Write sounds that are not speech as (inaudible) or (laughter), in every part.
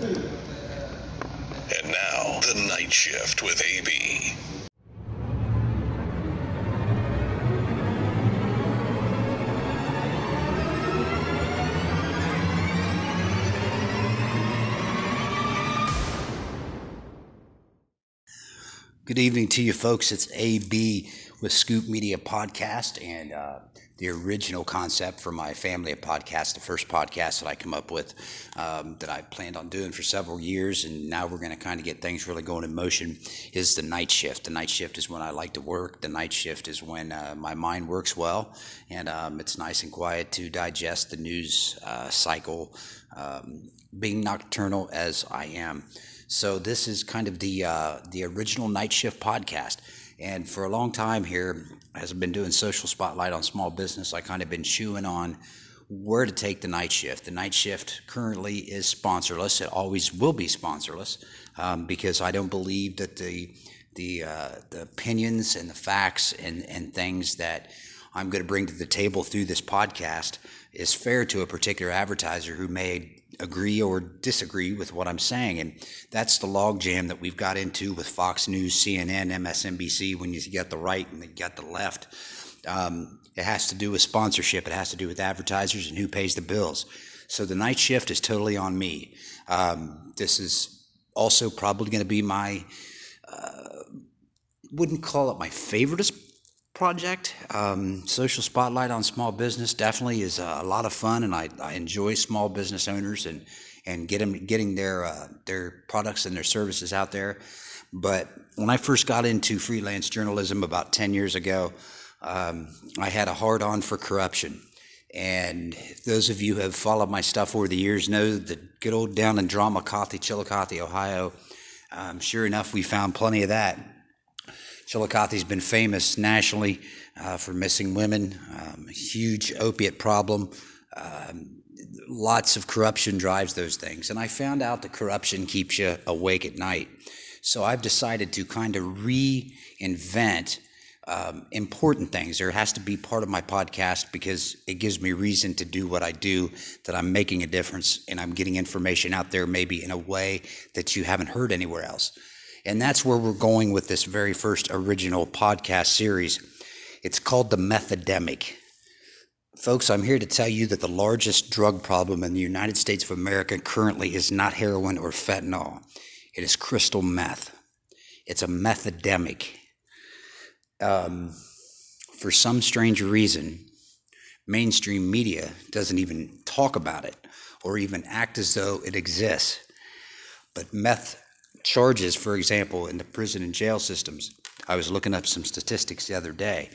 And now, the night shift with AB. Good evening to you, folks. It's AB with Scoop Media Podcast and uh, the original concept for my family of podcasts, the first podcast that I come up with um, that I planned on doing for several years. And now we're going to kind of get things really going in motion is the night shift. The night shift is when I like to work. The night shift is when uh, my mind works well and um, it's nice and quiet to digest the news uh, cycle, um, being nocturnal as I am. So this is kind of the uh, the original night shift podcast. And for a long time here, as I've been doing social spotlight on small business, I kind of been chewing on where to take the night shift. The night shift currently is sponsorless. It always will be sponsorless um, because I don't believe that the the uh, the opinions and the facts and and things that I'm going to bring to the table through this podcast is fair to a particular advertiser who may agree or disagree with what I'm saying. And that's the logjam that we've got into with Fox News, CNN, MSNBC, when you get the right and you get the left. Um, it has to do with sponsorship, it has to do with advertisers and who pays the bills. So the night shift is totally on me. Um, this is also probably going to be my, uh, wouldn't call it my favoriteest project. Um, Social Spotlight on Small Business definitely is a lot of fun, and I, I enjoy small business owners and and get them, getting their uh, their products and their services out there. But when I first got into freelance journalism about ten years ago, um, I had a hard on for corruption. And those of you who have followed my stuff over the years know the good old down in Drumacothe, Chillicothe, Ohio. Um, sure enough, we found plenty of that Chillicothe's been famous nationally uh, for missing women, um, huge opiate problem. Um, lots of corruption drives those things. And I found out that corruption keeps you awake at night. So I've decided to kind of reinvent um, important things. There has to be part of my podcast because it gives me reason to do what I do, that I'm making a difference and I'm getting information out there maybe in a way that you haven't heard anywhere else. And that's where we're going with this very first original podcast series. It's called The Methademic. Folks, I'm here to tell you that the largest drug problem in the United States of America currently is not heroin or fentanyl, it is crystal meth. It's a methademic. Um, for some strange reason, mainstream media doesn't even talk about it or even act as though it exists. But meth charges, for example, in the prison and jail systems. I was looking up some statistics the other day.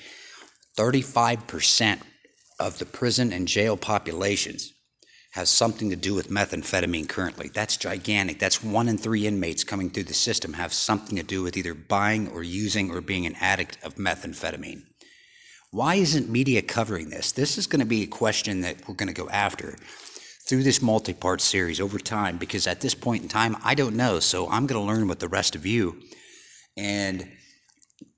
35% of the prison and jail populations has something to do with methamphetamine currently. That's gigantic. That's one in three inmates coming through the system have something to do with either buying or using or being an addict of methamphetamine. Why isn't media covering this? This is going to be a question that we're going to go after through this multi part series over time because at this point in time, I don't know. So I'm going to learn with the rest of you and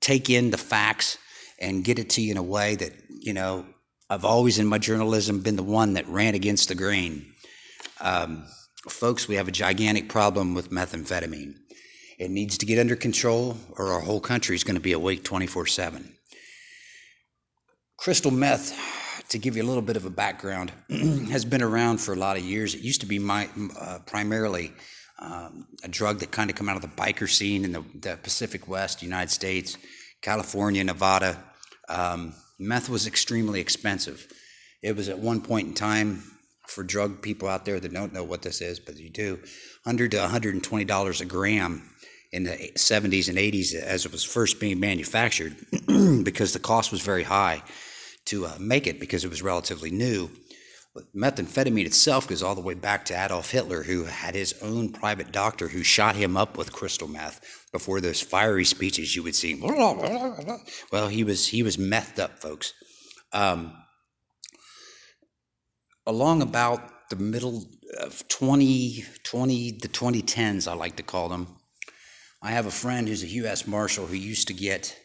take in the facts and get it to you in a way that, you know, I've always in my journalism been the one that ran against the grain. Um, folks, we have a gigantic problem with methamphetamine. It needs to get under control, or our whole country is going to be awake 24 7. Crystal meth to give you a little bit of a background, (clears throat) has been around for a lot of years. It used to be my, uh, primarily um, a drug that kind of come out of the biker scene in the, the Pacific West, United States, California, Nevada. Um, meth was extremely expensive. It was at one point in time for drug people out there that don't know what this is, but you do, 100 to 120 dollars a gram in the 70s and 80s as it was first being manufactured (clears throat) because the cost was very high to uh, make it because it was relatively new. But methamphetamine itself goes all the way back to Adolf Hitler, who had his own private doctor who shot him up with crystal meth before those fiery speeches you would see. Well, he was he was methed up, folks. Um, along about the middle of 20, 20, the 2010s, I like to call them, I have a friend who's a U.S. Marshal who used to get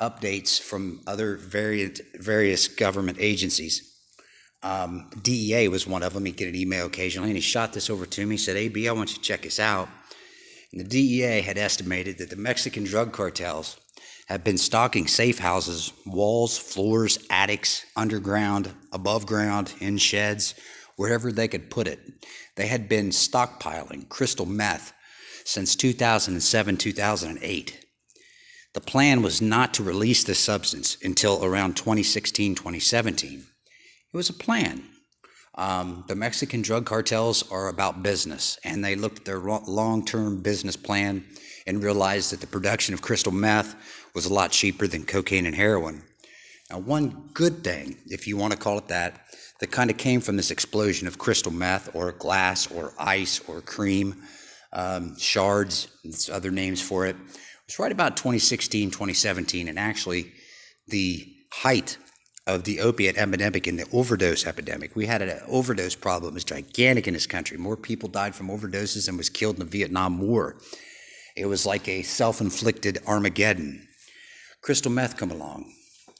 updates from other various, various government agencies Um, DEA was one of them. He'd get an email occasionally, and he shot this over to me. He said, AB, I want you to check this out. And the DEA had estimated that the Mexican drug cartels have been stocking safe houses, walls, floors, attics, underground, above ground, in sheds, wherever they could put it. They had been stockpiling crystal meth since 2007 2008. The plan was not to release the substance until around 2016 2017. It was a plan. Um, the Mexican drug cartels are about business, and they looked at their long term business plan and realized that the production of crystal meth was a lot cheaper than cocaine and heroin. Now, one good thing, if you want to call it that, that kind of came from this explosion of crystal meth or glass or ice or cream, um, shards, other names for it, was right about 2016, 2017, and actually the height of the opiate epidemic and the overdose epidemic. We had an overdose problem. It was gigantic in this country. More people died from overdoses than was killed in the Vietnam War. It was like a self-inflicted Armageddon. Crystal meth come along.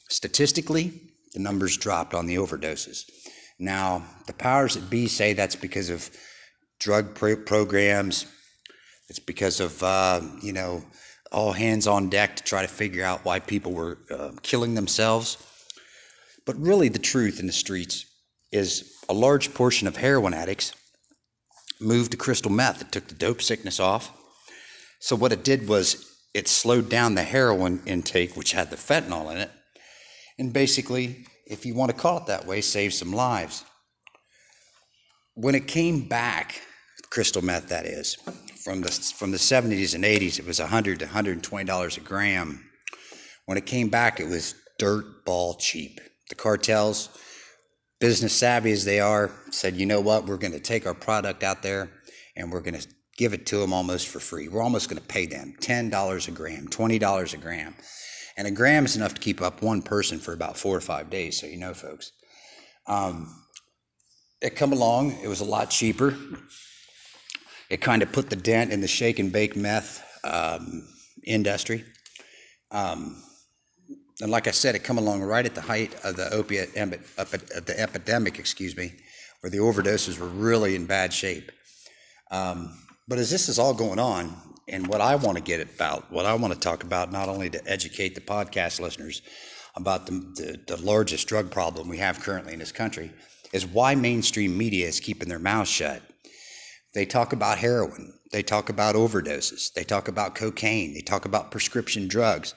Statistically, the numbers dropped on the overdoses. Now, the powers that be say that's because of drug pro- programs. It's because of, uh, you know, all hands on deck to try to figure out why people were uh, killing themselves. But really, the truth in the streets is a large portion of heroin addicts moved to crystal meth. It took the dope sickness off. So, what it did was it slowed down the heroin intake, which had the fentanyl in it, and basically, if you want to call it that way, saved some lives. When it came back, crystal meth that is, from the from the 70s and 80s, it was 100 to 120 dollars a gram. When it came back, it was dirt ball cheap. The cartels, business savvy as they are, said, you know what, we're going to take our product out there and we're going to give it to them almost for free. We're almost going to pay them $10 a gram, $20 a gram. And a gram is enough to keep up one person for about four or five days, so you know, folks. Um, it come along, it was a lot cheaper. It kind of put the dent in the shake and bake meth um, industry. Um, and like I said, it come along right at the height of the opiate the epidemic, excuse me, where the overdoses were really in bad shape. Um, but as this is all going on, and what I want to get about, what I want to talk about, not only to educate the podcast listeners about the, the, the largest drug problem we have currently in this country, is why mainstream media is keeping their mouths shut. They talk about heroin, they talk about overdoses, they talk about cocaine, they talk about prescription drugs,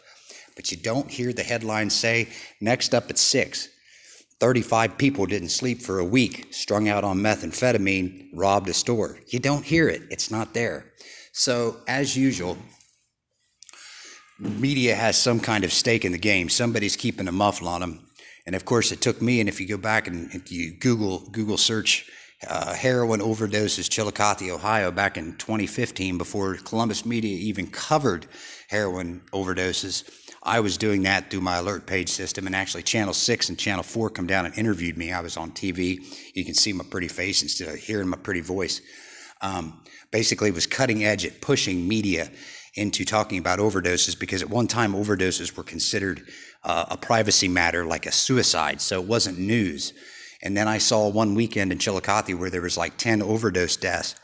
but you don't hear the headlines say, next up at six, 35 people didn't sleep for a week, strung out on methamphetamine, robbed a store. You don't hear it, it's not there. So, as usual, media has some kind of stake in the game. Somebody's keeping a muffle on them. And of course, it took me, and if you go back and you Google, Google search uh, heroin overdoses, Chillicothe, Ohio, back in 2015, before Columbus Media even covered heroin overdoses, I was doing that through my alert page system, and actually, Channel 6 and Channel 4 come down and interviewed me. I was on TV. You can see my pretty face instead of hearing my pretty voice. Um, basically, was cutting edge at pushing media into talking about overdoses because at one time overdoses were considered uh, a privacy matter like a suicide, so it wasn't news. And then I saw one weekend in Chillicothe where there was like 10 overdose deaths,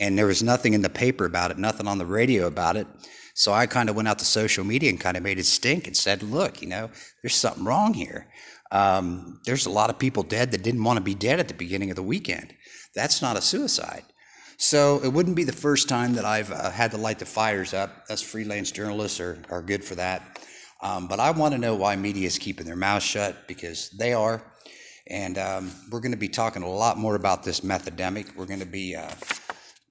and there was nothing in the paper about it, nothing on the radio about it. So I kind of went out to social media and kind of made it stink and said, look, you know, there's something wrong here. Um, there's a lot of people dead that didn't want to be dead at the beginning of the weekend. That's not a suicide. So it wouldn't be the first time that I've uh, had to light the fires up. Us freelance journalists are, are good for that. Um, but I want to know why media is keeping their mouths shut because they are. And um, we're going to be talking a lot more about this methademic. We're going to be uh,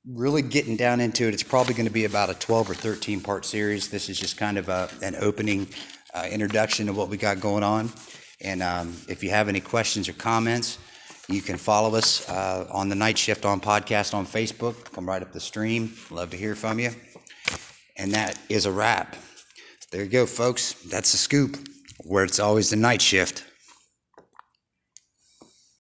really getting down into it, it's probably going to be about a 12 or 13 part series. This is just kind of a, an opening uh, introduction to what we got going on. And um, if you have any questions or comments, you can follow us uh, on the Night Shift on podcast on Facebook. Come right up the stream. Love to hear from you. And that is a wrap. There you go, folks. That's the scoop, where it's always the night shift.